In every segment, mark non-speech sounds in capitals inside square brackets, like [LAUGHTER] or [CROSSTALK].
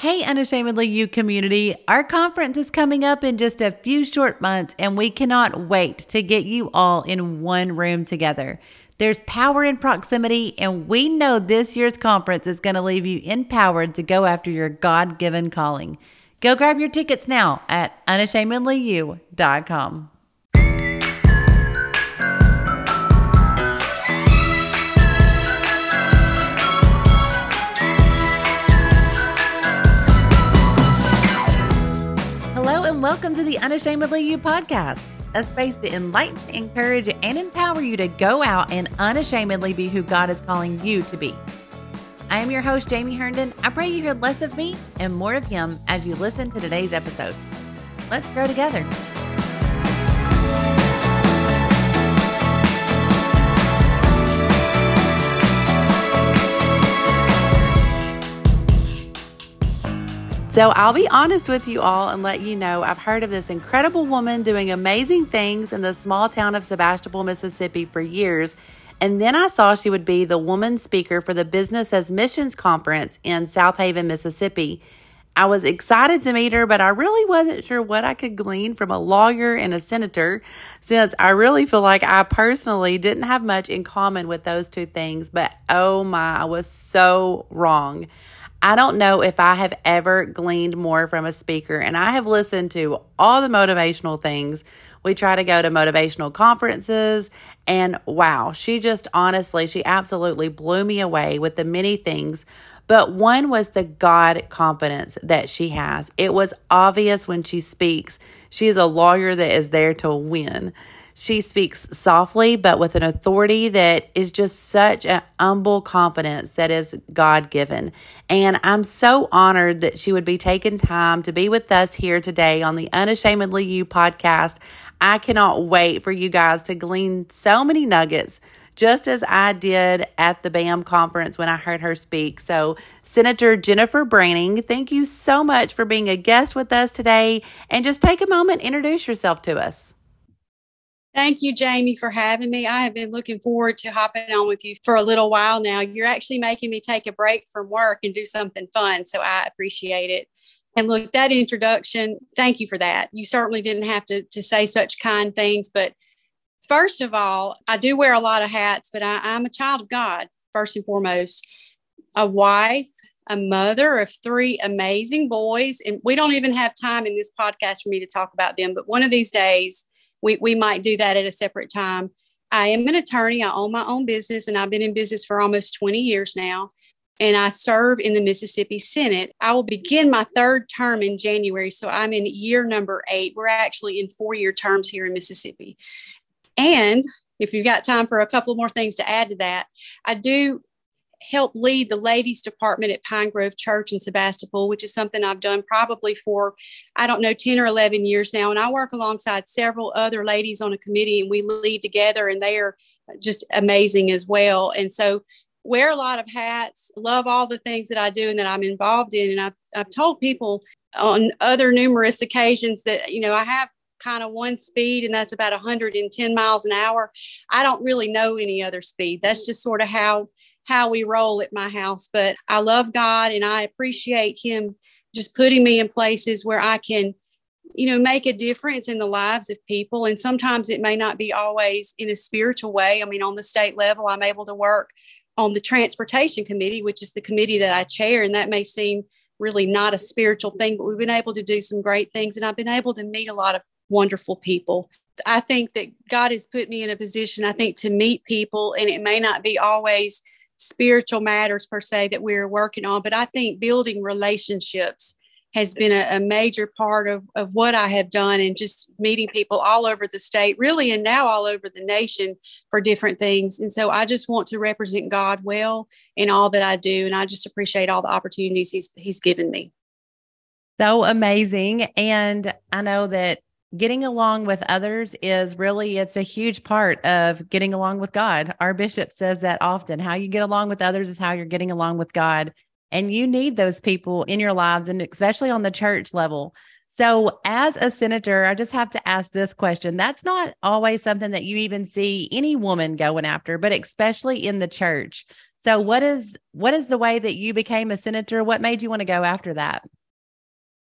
Hey, Unashamedly You community. Our conference is coming up in just a few short months, and we cannot wait to get you all in one room together. There's power in proximity, and we know this year's conference is going to leave you empowered to go after your God given calling. Go grab your tickets now at welcome to the Unashamedly You podcast, a space to enlighten, encourage, and empower you to go out and unashamedly be who God is calling you to be. I am your host, Jamie Herndon. I pray you hear less of me and more of Him as you listen to today's episode. Let's grow together. So I'll be honest with you all and let you know I've heard of this incredible woman doing amazing things in the small town of Sebastopol, Mississippi for years. And then I saw she would be the woman speaker for the Business as Missions Conference in Southaven, Mississippi. I was excited to meet her, but I really wasn't sure what I could glean from a lawyer and a senator, since I really feel like I personally didn't have much in common with those two things. But oh my, I was so wrong. I don't know if I have ever gleaned more from a speaker, and I have listened to all the motivational things. We try to go to motivational conferences, and wow, she just honestly, she absolutely blew me away with the many things. But one was the God confidence that she has. It was obvious when she speaks. She is a lawyer that is there to win. She speaks softly, but with an authority that is just such an humble confidence that is God given. And I'm so honored that she would be taking time to be with us here today on the Unashamedly You podcast. I cannot wait for you guys to glean so many nuggets just as I did at the BAM conference when I heard her speak. So, Senator Jenifer Branning, thank you so much for being a guest with us today. And just take a moment, introduce yourself to us. Thank you, Jamie, for having me. I have been looking forward to hopping on with you for a little while now. You're actually making me take a break from work and do something fun. So I appreciate it. And look, that introduction, thank you for that. You certainly didn't have to, to say such kind things. But first of all, I do wear a lot of hats, but I, I'm a child of God, first and foremost, a wife, a mother of three amazing boys. And we don't even have time in this podcast for me to talk about them. But one of these days, we, we might do that at a separate time. I am an attorney. I own my own business and I've been in business for almost 20 years now. And I serve in the Mississippi Senate. I will begin my third term in January. So I'm in year number eight. We're actually in four year terms here in Mississippi. And if you've got time for a couple more things to add to that, I do help lead the ladies department at Pine Grove Church in Sebastopol, which is something I've done probably for, I don't know, 10 or 11 years now. And I work alongside several other ladies on a committee and we lead together and they are just amazing as well. And so wear a lot of hats, love all the things that I do and that I'm involved in. And I've, I've told people on other numerous occasions that, you know, I have kind of one speed and that's about 110 miles an hour. I don't really know any other speed. That's just sort of how how we roll at my house. But I love God and I appreciate Him just putting me in places where I can, you know, make a difference in the lives of people. And sometimes it may not be always in a spiritual way. I mean, on the state level, I'm able to work on the transportation committee, which is the committee that I chair. And that may seem really not a spiritual thing, but we've been able to do some great things. And I've been able to meet a lot of wonderful people. I think that God has put me in a position, I think, to meet people, and it may not be always spiritual matters per se that we're working on, but I think building relationships has been a, a, major part of, of what I have done and just meeting people all over the state, really, and now all over the nation for different things. And so I just want to represent God well in all that I do. And I just appreciate all the opportunities He's He's given me. So amazing. And I know that getting along with others is really it's a huge part of getting along with God. Our bishop says that often. How you get along with others is how you're getting along with God. And you need those people in your lives and especially on the church level. So, as a senator, I just have to ask this question. That's not always something that you even see any woman going after, but especially in the church. So, what is what is the way that you became a senator? What made you want to go after that?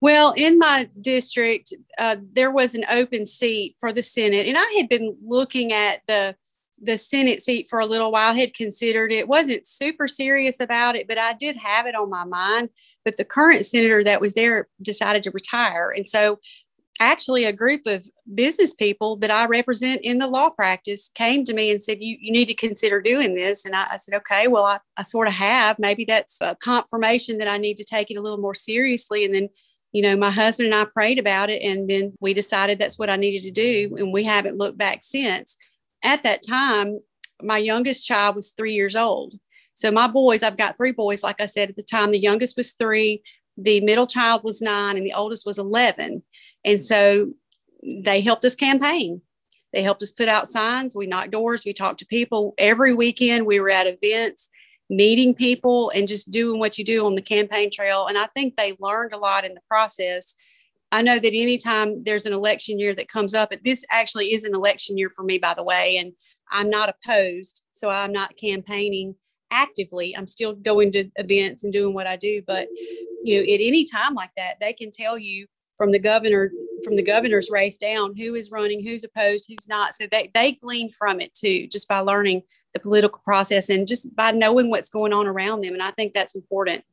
Well, in my district, uh, there was an open seat for the Senate, and I had been looking at the the Senate seat for a little while. Had considered it, wasn't super serious about it, but I did have it on my mind. But the current senator that was there decided to retire, and so actually a group of business people that I represent in the law practice came to me and said, you, you need to consider doing this. And I, I said, okay, well, I, I sort of have. Maybe that's a confirmation that I need to take it a little more seriously. And then, you know, my husband and I prayed about it. And then we decided that's what I needed to do. And we haven't looked back since. At that time, my youngest child was three years old. So my boys, I've got three boys, like I said at the time, the youngest was three, the middle child was nine, and the oldest was 11. And so they helped us campaign. They helped us put out signs. We knocked doors. We talked to people every weekend. We were at events, meeting people, and just doing what you do on the campaign trail. And I think they learned a lot in the process. I know that anytime there's an election year that comes up, this actually is an election year for me, by the way, and I'm not opposed. So I'm not campaigning actively. I'm still going to events and doing what I do. But, you know, at any time like that, they can tell you from the governor from the governor's race down who is running who's opposed who's not. So they, they glean from it too just by learning the political process and just by knowing what's going on around them. And i think that's important.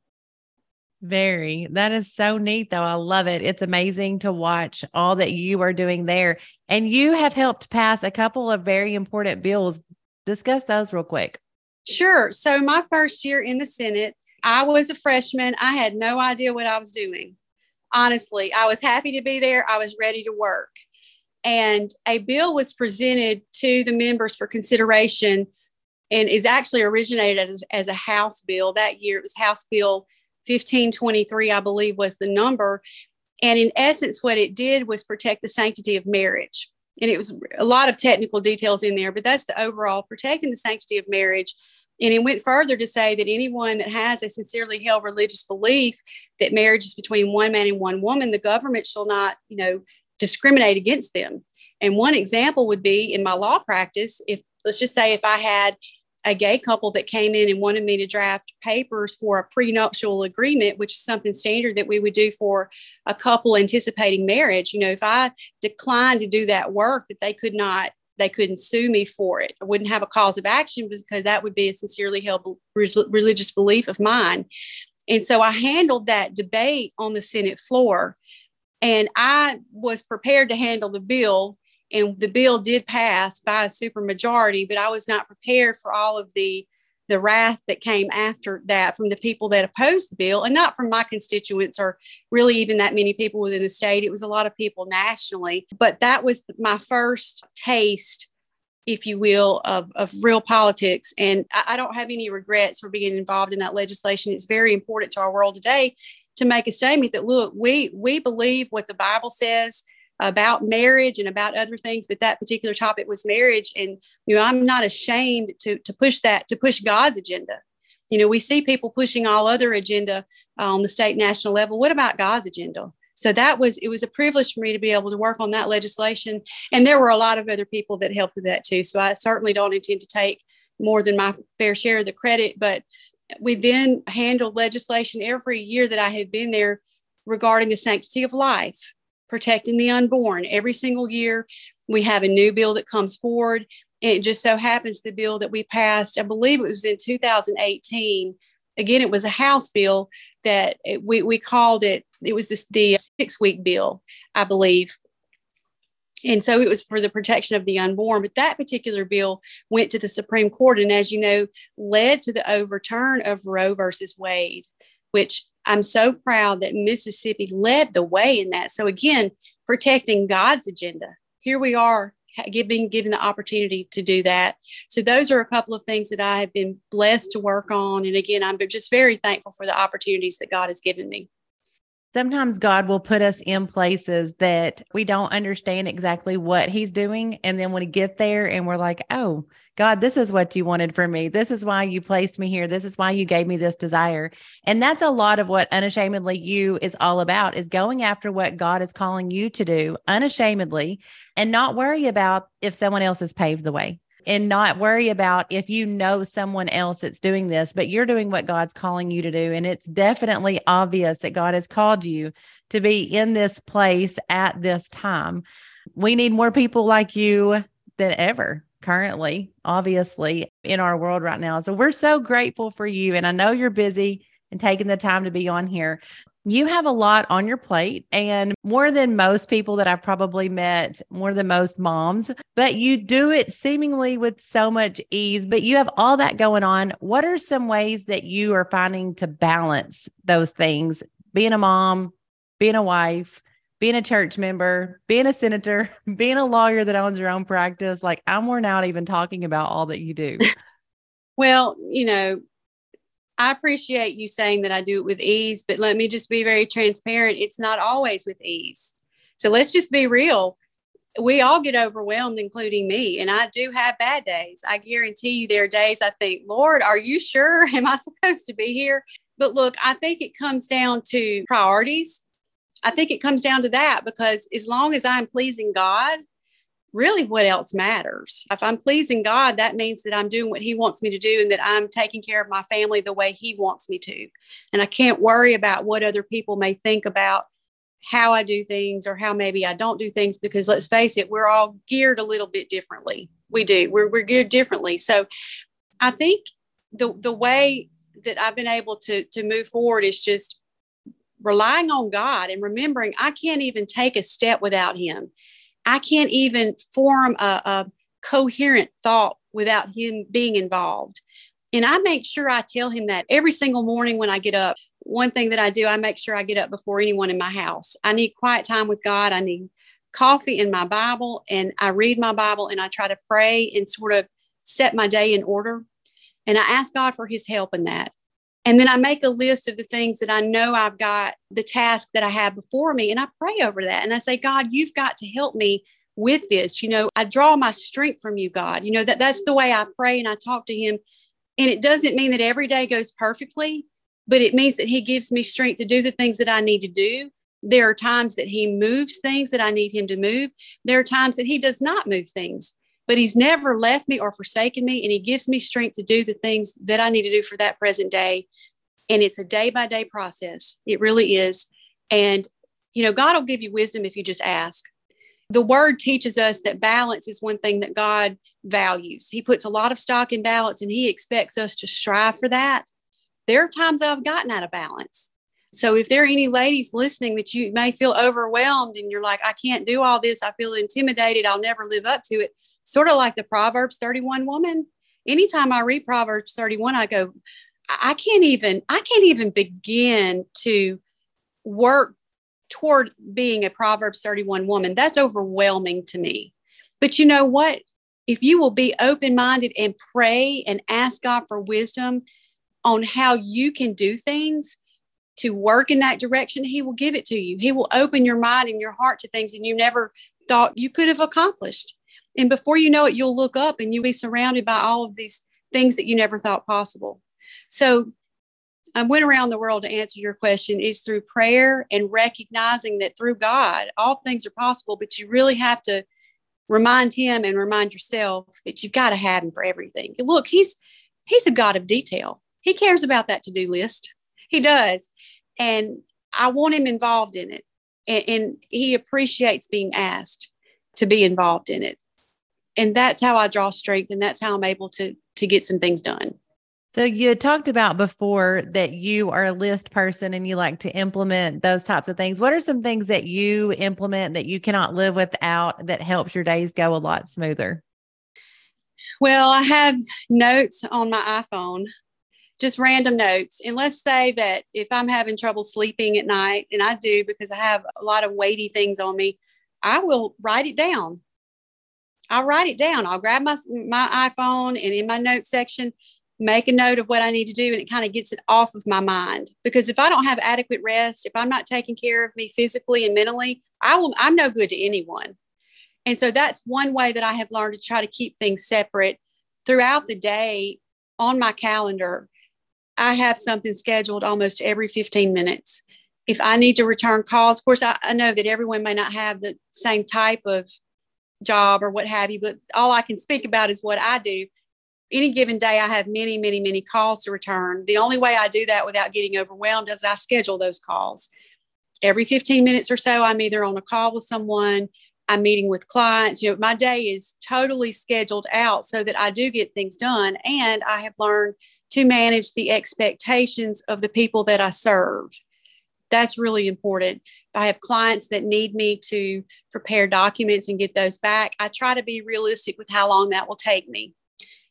Very. That is so neat though. I love it. It's amazing to watch all that you are doing there. And you have helped pass a couple of very important bills. Discuss those real quick. Sure. So my first year in the senate i was a freshman. I had no idea what i was doing honestly, I was happy to be there. I was ready to work. And a bill was presented to the members for consideration and is actually originated as, as a House bill. That year it was House Bill 1523, I believe was the number. And in essence, what it did was protect the sanctity of marriage. And it was a lot of technical details in there, but that's the overall protecting the sanctity of marriage and it went further to say that anyone that has a sincerely held religious belief that marriage is between one man and one woman, the government shall not, you know, discriminate against them. And one example would be in my law practice, if let's just say if I had a gay couple that came in and wanted me to draft papers for a prenuptial agreement, which is something standard that we would do for a couple anticipating marriage. You know, if I declined to do that work, that they could not they couldn't sue me for it. I wouldn't have a cause of action because that would be a sincerely held religious belief of mine. And so I handled that debate on the Senate floor. And I was prepared to handle the bill. And the bill did pass by a supermajority, but I was not prepared for all of the the wrath that came after that from the people that opposed the bill and not from my constituents or really even that many people within the state. It was a lot of people nationally. But that was my first taste if you will, of, of real politics. And I, I, don't have any regrets for being involved in that legislation. It's very important to our world today to make a statement that look, we we believe what the Bible says about marriage and about other things, but that particular topic was marriage. And you know, I'm not ashamed to to push that to push God's agenda. You know, we see people pushing all other agenda uh, on the state national level. What about God's agenda? So that was it was a privilege for me to be able to work on that legislation. And there were a lot of other people that helped with that too. So I certainly don't intend to take more than my fair share of the credit. But we then handled legislation every year that I had been there regarding the sanctity of life protecting the unborn. Every single year, we have a new bill that comes forward. And it just so happens the bill that we passed, I believe it was in 2018. Again, it was a House bill that it, we, we called it, it was this, the six week bill, I believe. And so it was for the protection of the unborn. But that particular bill went to the Supreme Court and, as you know, led to the overturn of Roe versus Wade, which I'm so proud that Mississippi led the way in that. So again, protecting God's agenda. Here we are being given the opportunity to do that. So those are a couple of things that I have been blessed to work on. And again, I'm just very thankful for the opportunities that God has given me. Sometimes God will put us in places that we don't understand exactly what He's doing. And then when we get there and we're like, oh, God, this is what you wanted for me. This is why you placed me here. This is why you gave me this desire. And that's a lot of what unashamedly you is all about is going after what God is calling you to do unashamedly and not worry about if someone else has paved the way. And not worry about if you know someone else that's doing this, but you're doing what God's calling you to do. And it's definitely obvious that God has called you to be in this place at this time. We need more people like you than ever currently, obviously, in our world right now. So we're so grateful for you. And I know you're busy and taking the time to be on here you have a lot on your plate and more than most people that I've probably met, more than most moms, but you do it seemingly with so much ease. But you have all that going on. What are some ways that you are finding to balance those things? Being a mom, being a wife, being a church member, being a senator, [LAUGHS] being a lawyer that owns your own practice. Like I'm worn out even talking about all that you do. [LAUGHS] Well, you know, I appreciate you saying that I do it with ease, but let me just be very transparent. It's not always with ease. So let's just be real. We all get overwhelmed, including me, and I do have bad days. I guarantee you, there are days I think, Lord, are you sure? [LAUGHS] Am I supposed to be here? But look, I think it comes down to priorities. I think it comes down to that because as long as I'm pleasing God, really what else matters. If I'm pleasing God, that means that I'm doing what He wants me to do and that I'm taking care of my family the way He wants me to. And I can't worry about what other people may think about how I do things or how maybe I don't do things because let's face it, we're all geared a little bit differently. We do, we're, we're geared differently. So I think the, the way that I've been able to, to move forward is just relying on God and remembering I can't even take a step without Him I can't even form a, a coherent thought without him being involved. And I make sure I tell him that every single morning when I get up. One thing that I do, I make sure I get up before anyone in my house. I need quiet time with God. I need coffee in my Bible, and I read my Bible and I try to pray and sort of set my day in order. And I ask God for his help in that. And then I make a list of the things that I know I've got, the task that I have before me, and I pray over that. And I say, God, you've got to help me with this. You know, I draw my strength from you, God. You know, that that's the way I pray and I talk to Him. And it doesn't mean that every day goes perfectly, but it means that He gives me strength to do the things that I need to do. There are times that He moves things that I need Him to move. There are times that He does not move things but he's never left me or forsaken me and he gives me strength to do the things that i need to do for that present day. And it's a day by day process. It really is. And you know god will give you wisdom if you just ask. The word teaches us that balance is one thing that god values. He puts a lot of stock in balance and he expects us to strive for that. There are times i've gotten out of balance. So if there are any ladies listening that you may feel overwhelmed and you're like i can't do all this. I feel intimidated. I'll never live up to it sort of like the Proverbs 31 woman. Anytime I read Proverbs 31, I go, I can't even, I can't even begin to work toward being a Proverbs 31 woman. That's overwhelming to me. But you know what? If you will be open minded and pray and ask God for wisdom on how you can do things to work in that direction, He will give it to you. He will open your mind and your heart to things and you never thought you could have accomplished. And before you know it, you'll look up and you'll be surrounded by all of these things that you never thought possible. So I went around the world to answer your question is through prayer and recognizing that through God, all things are possible, but you really have to remind him and remind yourself that you've got to have him for everything. look, he's he's a God of detail. He cares about that to-do list. He does. And I want him involved in it. And, and he appreciates being asked to be involved in it and that's how I draw strength and that's how I'm able to to get some things done. So you talked about before that you are a list person and you like to implement those types of things. What are some things that you implement that you cannot live without that helps your days go a lot smoother? Well, I have notes on my iPhone, just random notes. And let's say that if I'm having trouble sleeping at night, and I do because I have a lot of weighty things on me, I will write it down I'll write it down. I'll grab my my iPhone and in my notes section, make a note of what I need to do, and it kind of gets it off of my mind. Because if I don't have adequate rest, if I'm not taking care of me physically and mentally, I will. I'm no good to anyone. And so that's one way that I have learned to try to keep things separate throughout the day on my calendar. I have something scheduled almost every 15 minutes. If I need to return calls, of course, I, I know that everyone may not have the same type of job or what have you, but all I can speak about is what I do. Any given day, I have many, many, many calls to return. The only way I do that without getting overwhelmed is I schedule those calls. Every 15 minutes or so, I'm either on a call with someone, I'm meeting with clients. You know, my day is totally scheduled out so that I do get things done. And I have learned to manage the expectations of the people that I serve. That's really important. I have clients that need me to prepare documents and get those back. I try to be realistic with how long that will take me.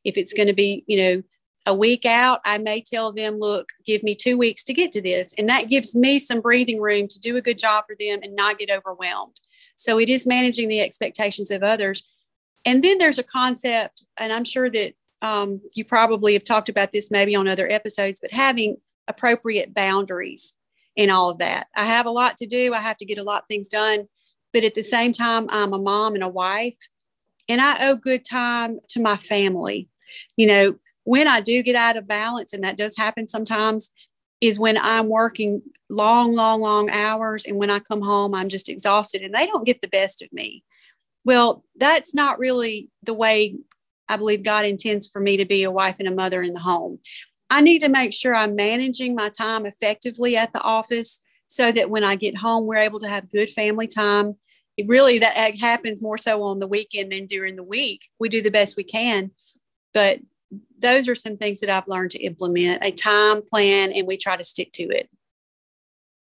If it's going to be, you know, a week out, I may tell them, look, give me two weeks to get to this. And that gives me some breathing room to do a good job for them and not get overwhelmed. So it is managing the expectations of others. And then there's a concept, and I'm sure that um, you probably have talked about this maybe on other episodes, but having appropriate boundaries in all of that. I have a lot to do, I have to get a lot of things done, but at the same time, I'm a mom and a wife, and I owe good time to my family. You know, when I do get out of balance, and that does happen sometimes, is when I'm working long, long, long hours. And when I come home, I'm just exhausted and they don't get the best of me. Well, that's not really the way I believe God intends for me to be a wife and a mother in the home. I need to make sure I'm managing my time effectively at the office so that when I get home, we're able to have good family time. It really, that happens more so on the weekend than during the week. We do the best we can, but those are some things that I've learned to implement a time plan and we try to stick to it.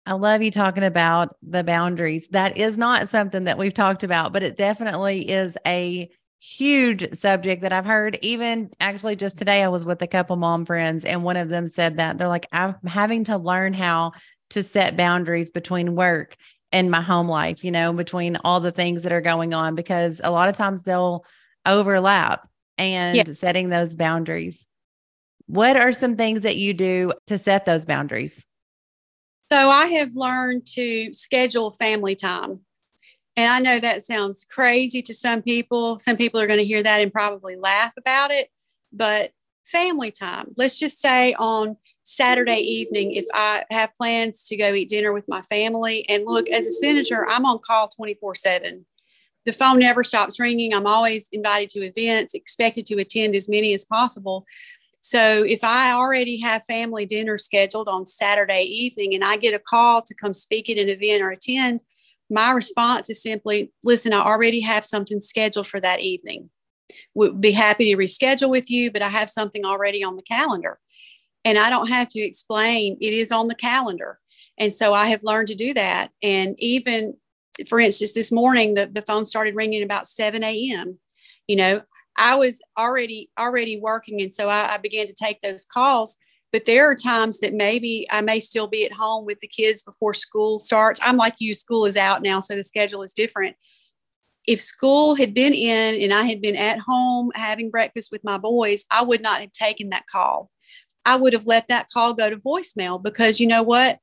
I love you talking about the boundaries. That is not something that we've talked about, but it definitely is a huge subject that I've heard. Even actually, just today, I was with a couple mom friends, and one of them said that they're like, I'm having to learn how to set boundaries between work and my home life, you know, between all the things that are going on, because a lot of times they'll overlap and yeah. setting those boundaries. What are some things that you do to set those boundaries? So I have learned to schedule family time. And I know that sounds crazy to some people. Some people are going to hear that and probably laugh about it. But family time, let's just say on Saturday evening, if I have plans to go eat dinner with my family, and look, as a senator, I'm on call 24 7. The phone never stops ringing. I'm always invited to events, expected to attend as many as possible. So if I already have family dinner scheduled on Saturday evening and I get a call to come speak at an event or attend, my response is simply, listen, I already have something scheduled for that evening. Would be happy to reschedule with you, but I have something already on the calendar. And I don't have to explain, it is on the calendar. And so I have learned to do that. And even, for instance, this morning, the, the phone started ringing about 7 a.m. You know, I was already already working, and so I, I began to take those calls. But there are times that maybe I may still be at home with the kids before school starts. I'm like you, school is out now, so the schedule is different. If school had been in and I had been at home having breakfast with my boys, I would not have taken that call. I would have let that call go to voicemail because you know what?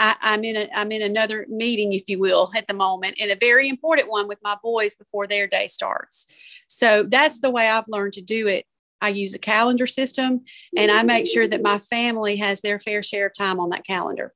I, am in a I'm in another meeting, if you will, at the moment, and a very important one with my boys before their day starts. So that's the way I've learned to do it. I use a calendar system and I make sure that my family has their fair share of time on that calendar.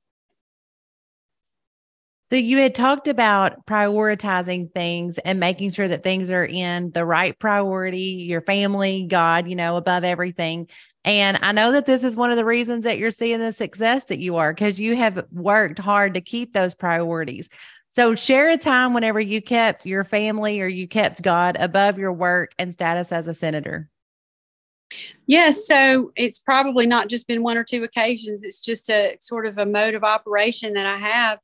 So you had talked about prioritizing things and making sure that things are in the right priority, your family, God, you know, above everything. And I know that this is one of the reasons that you're seeing the success that you are because you have worked hard to keep those priorities. So share a time whenever you kept your family or you kept God above your work and status as a senator. Yes, so it's probably not just been one or two occasions. It's just a sort of a mode of operation that I have.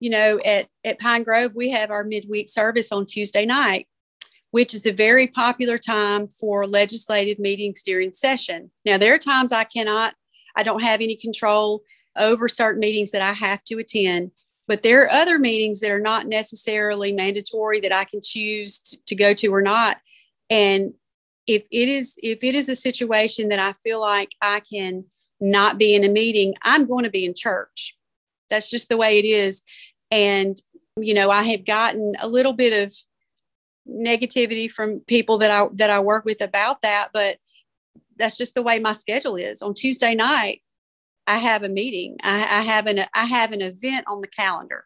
You know, at, at Pine Grove, we have our midweek service on Tuesday night which is a very popular time for legislative meetings during session. Now, there are times I cannot, I don't have any control over certain meetings that I have to attend, but there are other meetings that are not necessarily mandatory that I can choose to, to go to or not. And if it is if it is a situation that I feel like I can not be in a meeting, I'm going to be in church. That's just the way it is. And you know, I have gotten a little bit of negativity from people that I that I work with about that, but that's just the way my schedule is. On Tuesday night, I have a meeting. I, I have an I have an event on the calendar,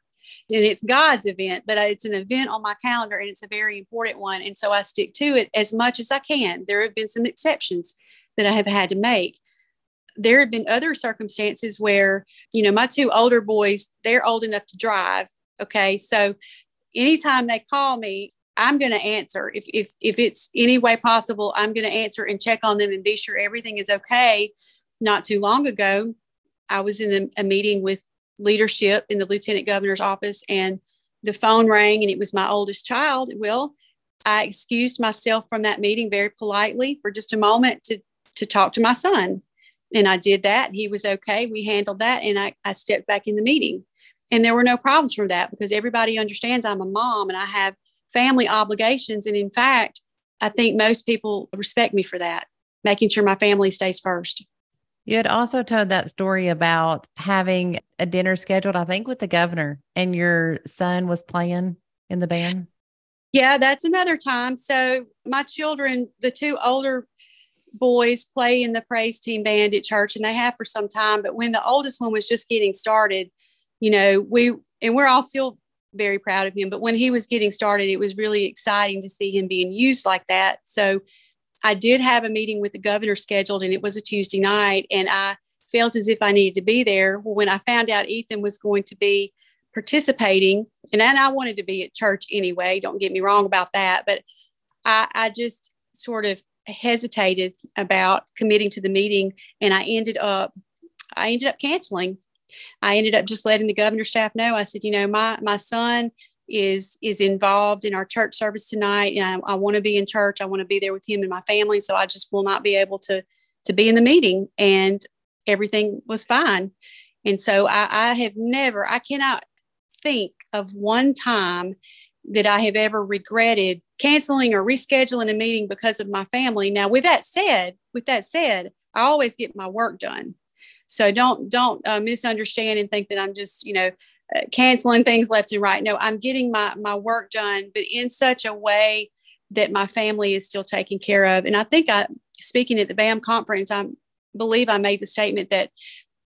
And it's God's event, but uh, it's an event on my calendar and it's a very important one. And so I stick to it as much as I can. There have been some exceptions that I have had to make. There have been other circumstances where, you know, my two older boys, they're old enough to drive. Okay. So anytime they call me, I'm going to answer. If, if, if it's any way possible, I'm going to answer and check on them and be sure everything is okay. Not too long ago, I was in a, a meeting with leadership in the lieutenant governor's office and the phone rang and it was my oldest child. Well, I excused myself from that meeting very politely for just a moment to, to talk to my son. And I did that. He was okay. We handled that. And I, I stepped back in the meeting. And there were no problems from that because everybody understands I'm a mom and I have family obligations. And in fact, I think most people respect me for that, making sure my family stays first. You had also told that story about having a dinner scheduled, I think, with the governor, and your son was playing in the band. Yeah, that's another time. So, my children, the two older boys, play in the praise team band at church, and they have for some time. But when the oldest one was just getting started, you know, we, and we're all still very proud of him. But when he was getting started, it was really exciting to see him being used like that. So I did have a meeting with the governor scheduled, and it was a Tuesday night, and I felt as if I needed to be there. Well, when I found out Ethan was going to be participating, and then I wanted to be at church anyway, don't get me wrong about that, but I, I just sort of hesitated about committing to the meeting, and I ended up I ended up canceling I ended up just letting the governor's staff know. I said, you know, my my son is is involved in our church service tonight, and I, I want to be in church. I want to be there with him and my family. So I just will not be able to to be in the meeting. And everything was fine. And so I, I have never, I cannot think of one time that I have ever regretted canceling or rescheduling a meeting because of my family. Now, with that said, with that said, I always get my work done. So don't don't uh, misunderstand and think that I'm just you know canceling things left and right. No, I'm getting my my work done, but in such a way that my family is still taken care of. And I think I speaking at the BAM conference, I believe I made the statement that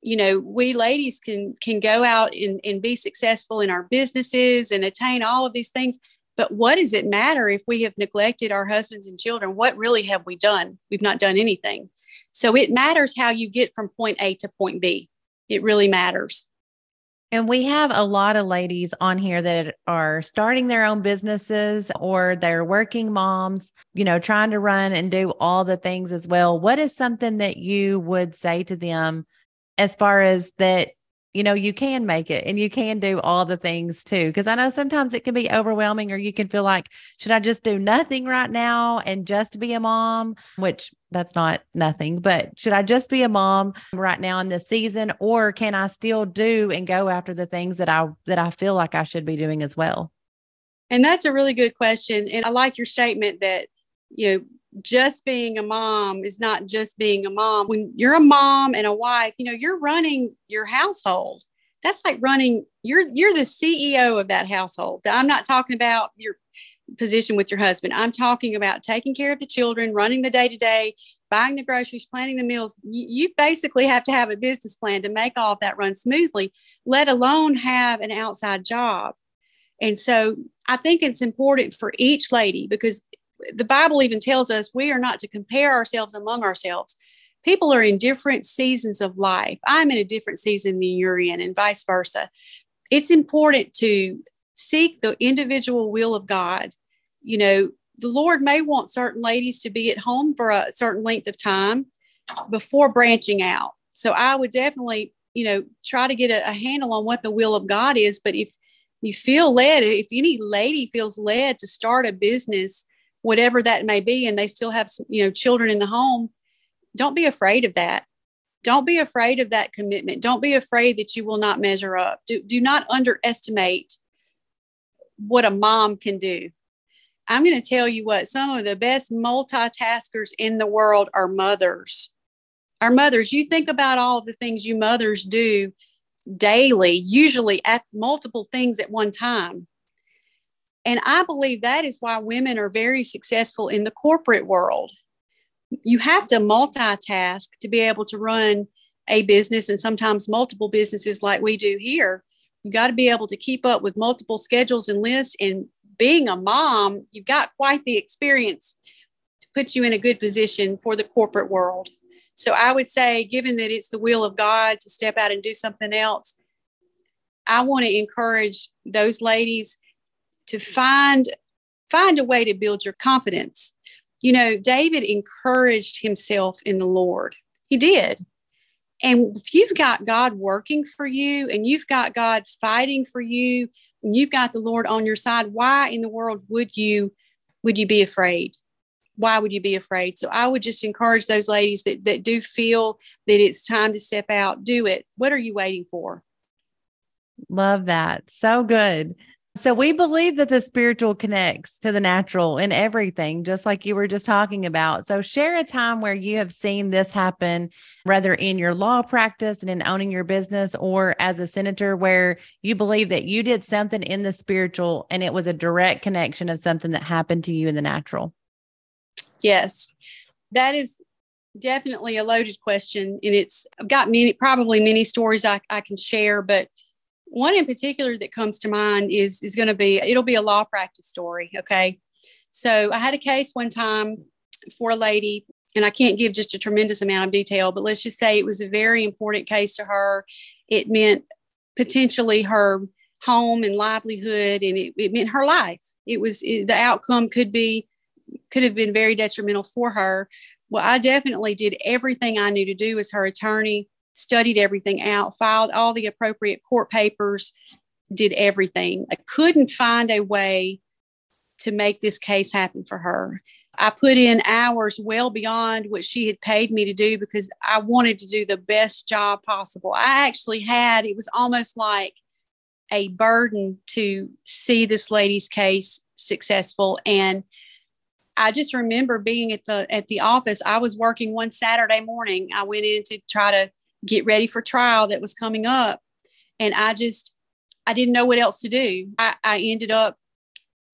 you know we ladies can can go out and, and be successful in our businesses and attain all of these things but what does it matter if we have neglected our husbands and children what really have we done we've not done anything so it matters how you get from point A to point B. It really matters. And we have a lot of ladies on here that are starting their own businesses or they're working moms, you know, trying to run and do all the things as well. What is something that you would say to them as far as that you know, you can make it and you can do all the things too. Cause I know sometimes it can be overwhelming or you can feel like, should I just do nothing right now and just be a mom? Which that's not nothing, but should I just be a mom right now in this season? Or can I still do and go after the things that I that I feel like I should be doing as well? And that's a really good question. And I like your statement that, you know, just being a mom is not just being a mom. When you're a mom and a wife, you know, you're running your household. That's like running, you're you're the CEO of that household. I'm not talking about your position with your husband. I'm talking about taking care of the children, running the day to day, buying the groceries, planning the meals. You, you basically have to have a business plan to make all of that run smoothly, let alone have an outside job. And so I think it's important for each lady because the Bible even tells us we are not to compare ourselves among ourselves. People are in different seasons of life. I'm in a different season than you're in, and vice versa. It's important to seek the individual will of God. You know, the Lord may want certain ladies to be at home for a certain length of time before branching out. So I would definitely, you know, try to get a, a handle on what the will of God is. But if you feel led, if any lady feels led to start a business whatever that may be and they still have you know children in the home don't be afraid of that. Don't be afraid of that commitment. Don't be afraid that you will not measure up. Do, do not underestimate what a mom can do. I'm going to tell you what some of the best multitaskers in the world are mothers. Our mothers. You think about all of the things you mothers do daily usually at multiple things at one time and I believe that is why women are very successful in the corporate world. You have to multitask to be able to run a business and sometimes multiple businesses like we do here. You got to be able to keep up with multiple schedules and lists. And being a mom, you've got quite the experience to put you in a good position for the corporate world. So I would say, given that it's the will of God to step out and do something else, I want to encourage those ladies to find find a way to build your confidence. You know, David encouraged himself in the Lord. He did. And if you've got God working for you and you've got God fighting for you and you've got the Lord on your side, why in the world would you would you be afraid? Why would you be afraid? So I would just encourage those ladies that, that do feel that it's time to step out, do it. What are you waiting for? Love that. So good. So we believe that the spiritual connects to the natural in everything, just like you were just talking about. So share a time where you have seen this happen, whether in your law practice and in owning your business or as a senator, where you believe that you did something in the spiritual and it was a direct connection of something that happened to you in the natural. Yes, that is definitely a loaded question. And it's, I've got many, probably many stories I, I can share, but one in particular that comes to mind is is going to be it'll be a law practice story okay? So i had a case one time for a lady and i can't give just a tremendous amount of detail but let's just say it was a very important case to her. It meant potentially her home and livelihood and it, it meant her life. It was it, the outcome could be could have been very detrimental for her. Well i definitely did everything i knew to do as her attorney studied everything out, filed all the appropriate court papers, did everything. I couldn't find a way to make this case happen for her. I put in hours well beyond what she had paid me to do because I wanted to do the best job possible. I actually had, it was almost like a burden to see this lady's case successful. And I just remember being at the at the office. I was working one Saturday morning. I went in to try to get ready for trial that was coming up. And I just, I didn't know what else to do. I, I ended up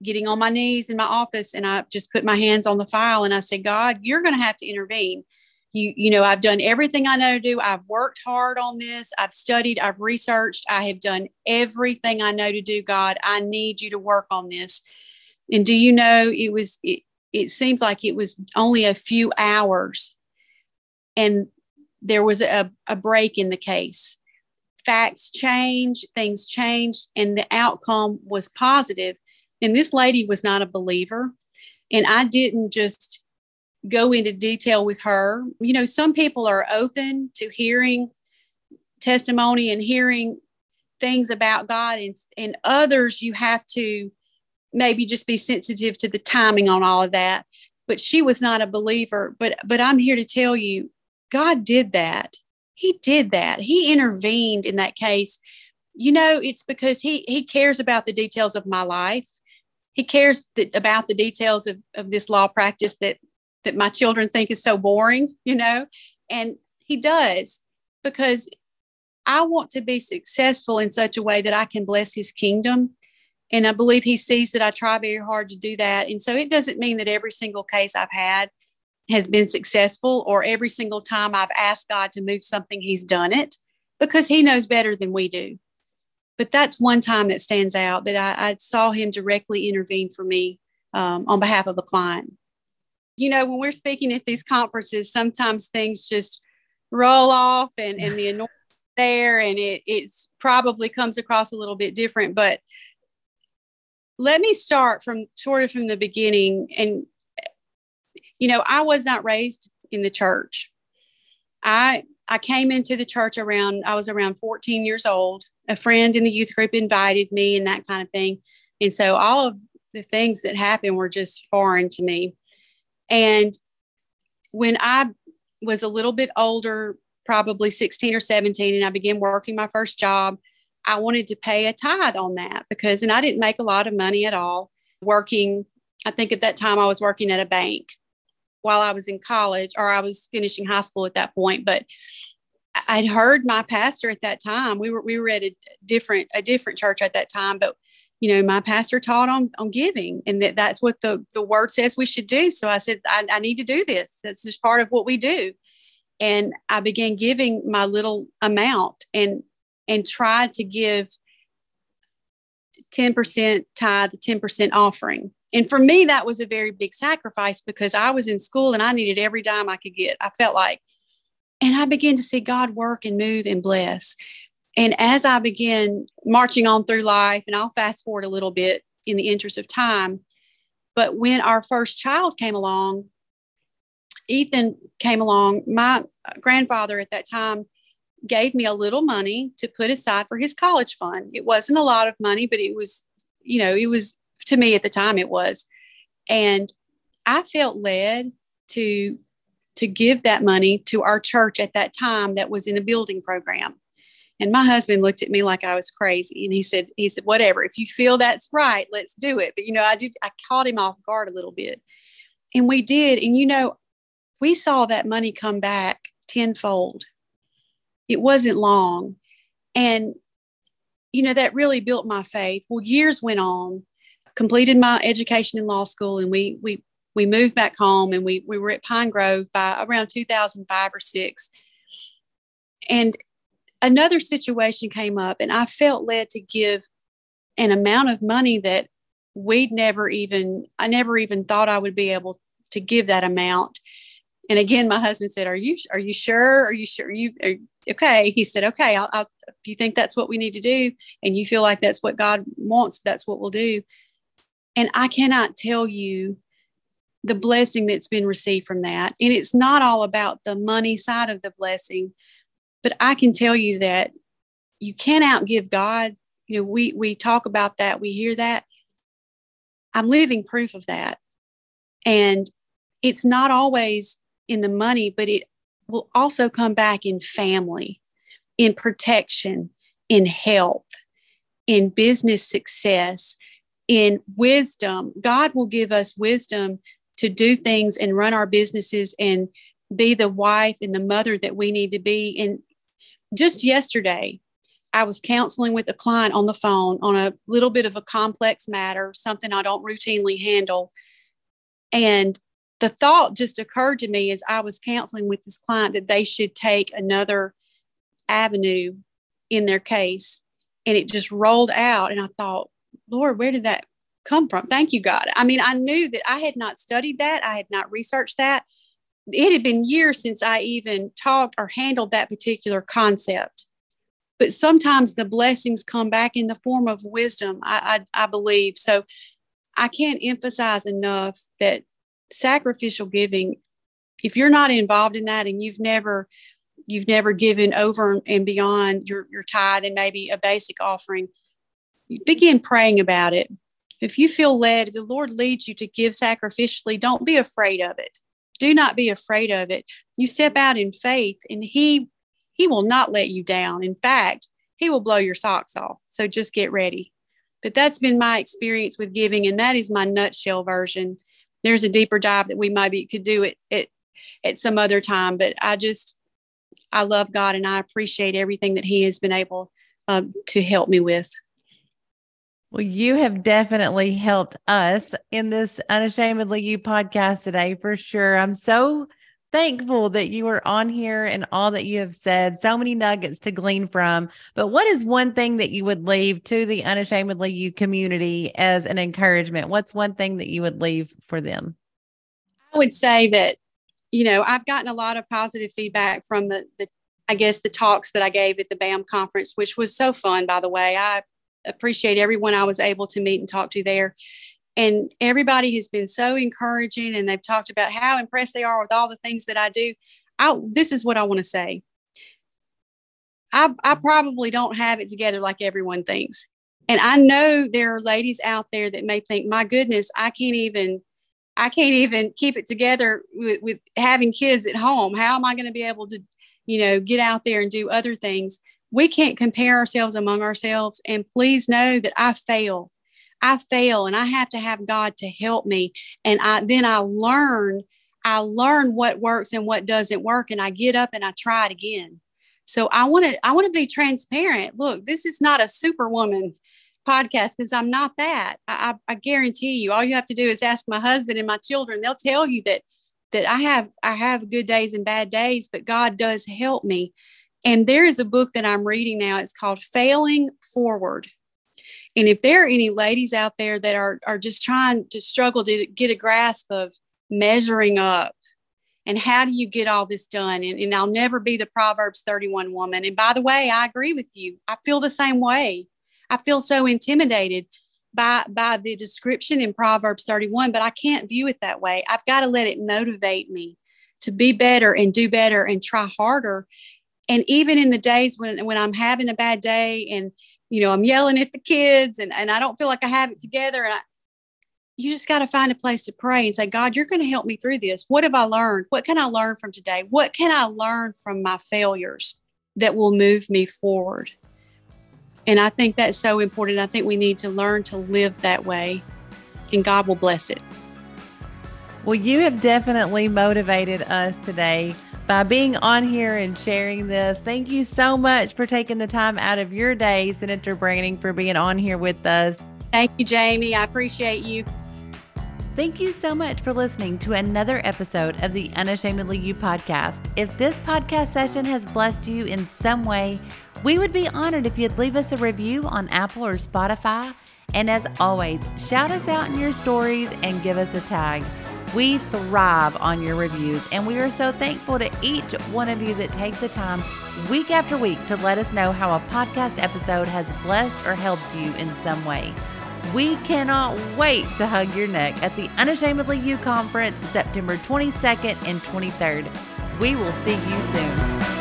getting on my knees in my office and I just put my hands on the file and I said, God, you're going to have to intervene. You, you know, I've done everything I know to do. I've worked hard on this. I've studied, I've researched, I have done everything I know to do. God, I need you to work on this. And do you know, it was, it, it seems like it was only a few hours. And there was a, a break in the case. Facts changed, things changed, and the outcome was positive. And this lady was not a believer. And I didn't just go into detail with her. You know, some people are open to hearing testimony and hearing things about God, and, and others you have to maybe just be sensitive to the timing on all of that. But she was not a believer. But but I'm here to tell you, God did that. He did that. He intervened in that case. You know, it's because he he cares about the details of my life. He cares that, about the details of, of this law practice that that my children think is so boring, you know, and he does because I want to be successful in such a way that I can bless his kingdom. And I believe he sees that I try very hard to do that. And so it doesn't mean that every single case I've had has been successful or every single time I've asked God to move something, He's done it because He knows better than we do. But that's one time that stands out that I, I saw Him directly intervene for me um, on behalf of a client. You know, when we're speaking at these conferences, sometimes things just roll off and, and the anointing there and it it's probably comes across a little bit different. But let me start from sort of from the beginning and you know, I was not raised in the church. I I came into the church around I was around 14 years old. A friend in the youth group invited me and that kind of thing. And so all of the things that happened were just foreign to me. And when I was a little bit older, probably 16 or 17, and I began working my first job, I wanted to pay a tithe on that because, and I didn't make a lot of money at all working. I think at that time I was working at a bank while I was in college or I was finishing high school at that point. But I'd heard my pastor at that time. We were we were at a different a different church at that time, but you know, my pastor taught on on giving, and that that's what the the word says we should do. So I said, I, I need to do this. That's just part of what we do. And I began giving my little amount and and tried to give 10% tithe, the 10% offering. And for me, that was a very big sacrifice because I was in school and I needed every dime I could get. I felt like, and I began to see God work and move and bless. And as I began marching on through life, and I'll fast forward a little bit in the interest of time, but when our first child came along, Ethan came along, my grandfather at that time gave me a little money to put aside for his college fund. It wasn't a lot of money, but it was, you know, it was to me at the time it was. And I felt led to to give that money to our church at that time that was in a building program. And my husband looked at me like I was crazy. And he said, he said, whatever, if you feel that's right, let's do it. But you know, I did I caught him off guard a little bit. And we did. And you know, we saw that money come back tenfold it wasn't long. And, you know, that really built my faith. Well, years went on, completed my education in law school, and we, we, we moved back home and we, we were at Pine Grove by around 2005 or six. And another situation came up, and I felt led to give an amount of money that we'd never even, I never even thought I would be able to give that amount. And again my husband said are you are you sure? Are you sure? You okay. He said okay I'll, I'll, if you think that's what we need to do and you feel like that's what god wants that's what we'll do and i cannot tell you the blessing that's been received from that. And it's not all about the money side of the blessing but i can tell you that you can't outgive god. You know we we talk about that we hear that. I'm living proof of that. And it's not always in the money, but it will also come back in family, in protection, in health, in business success, in wisdom. God will give us wisdom to do things and run our businesses and be the wife and the mother that we need to be. And just yesterday, I was counseling with a client on the phone on a little bit of a complex matter, something I don't routinely handle. And the thought just occurred to me as I was counseling with this client that they should take another avenue in their case. And it just rolled out. And I thought, Lord, where did that come from? Thank you, God. I mean, I knew that I had not studied that, I had not researched that. It had been years since I even talked or handled that particular concept. But sometimes the blessings come back in the form of wisdom, I, I, I believe. So I can't emphasize enough that sacrificial giving if you're not involved in that and you've never you've never given over and beyond your your tithe and maybe a basic offering begin praying about it. If you feel led if the lord leads you to give sacrificially. Don't be afraid of it. Do not be afraid of it. You step out in faith and he he will not let you down. In fact he will blow your socks off. So just get ready. But that's been my experience with giving and that is my nutshell version. There's a deeper dive that we maybe could do it at, at some other time. But I just, I love God and I appreciate everything that He has been able uh, to help me with. Well, you have definitely helped us in this Unashamedly You podcast today for sure. I'm so thankful that you are on here and all that you have said. So many nuggets to glean from. But what is one thing that you would leave to the Unashamedly You community as an encouragement? What's one thing that you would leave for them? I would say that, you know, I've gotten a lot of positive feedback from the, the I guess, the talks that I gave at the BAM conference, which was so fun, by the way. I appreciate everyone I was able to meet and talk to there and everybody has been so encouraging and they've talked about how impressed they are with all the things that I do. I, this is what I want to say. I, I probably don't have it together like everyone thinks. And I know there are ladies out there that may think, my goodness, I can't even, I can't even keep it together with, with having kids at home. How am I going to be able to, you know, get out there and do other things? We can't compare ourselves among ourselves. And please know that I fail I fail and I have to have God to help me. And I then I learn, I learn what works and what doesn't work. And I get up and I try it again. So I want to I want to be transparent. Look, this is not a superwoman podcast because I'm not that. I, I, I guarantee you, all you have to do is ask my husband and my children. They'll tell you that that I have I have good days and bad days, but God does help me. And there is a book that I'm reading now. It's called Failing Forward And if there are any ladies out there that are, are just trying to struggle to get a grasp of measuring up and how do you get all this done? And, and I'll never be the Proverbs 31 woman. And by the way, I agree with you. I feel the same way. I feel so intimidated by by the description in Proverbs 31, but I can't view it that way. I've got to let it motivate me to be better and do better and try harder. And even in the days when when I'm having a bad day and you know I'm yelling at the kids and, and I don't feel like I have it together and I, you just got to find a place to pray and say, God, you're going to help me through this. What have I learned? What can I learn from today? What can I learn from my failures that will move me forward? And I think that's so important. I think we need to learn to live that way, and God will bless it. Well, you have definitely motivated us today by being on here and sharing this. Thank you so much for taking the time out of your day, Senator Branning, for being on here with us. Thank you, Jamie. I appreciate you. Thank you so much for listening to another episode of the Unashamedly You podcast. If this podcast session has blessed you in some way, we would be honored if you'd leave us a review on Apple or Spotify. And as always, shout us out in your stories and give us a tag. We thrive on your reviews, and we are so thankful to each one of you that take the time week after week to let us know how a podcast episode has blessed or helped you in some way. We cannot wait to hug your neck at the Unashamedly You Conference September 22nd and 23rd. We will see you soon.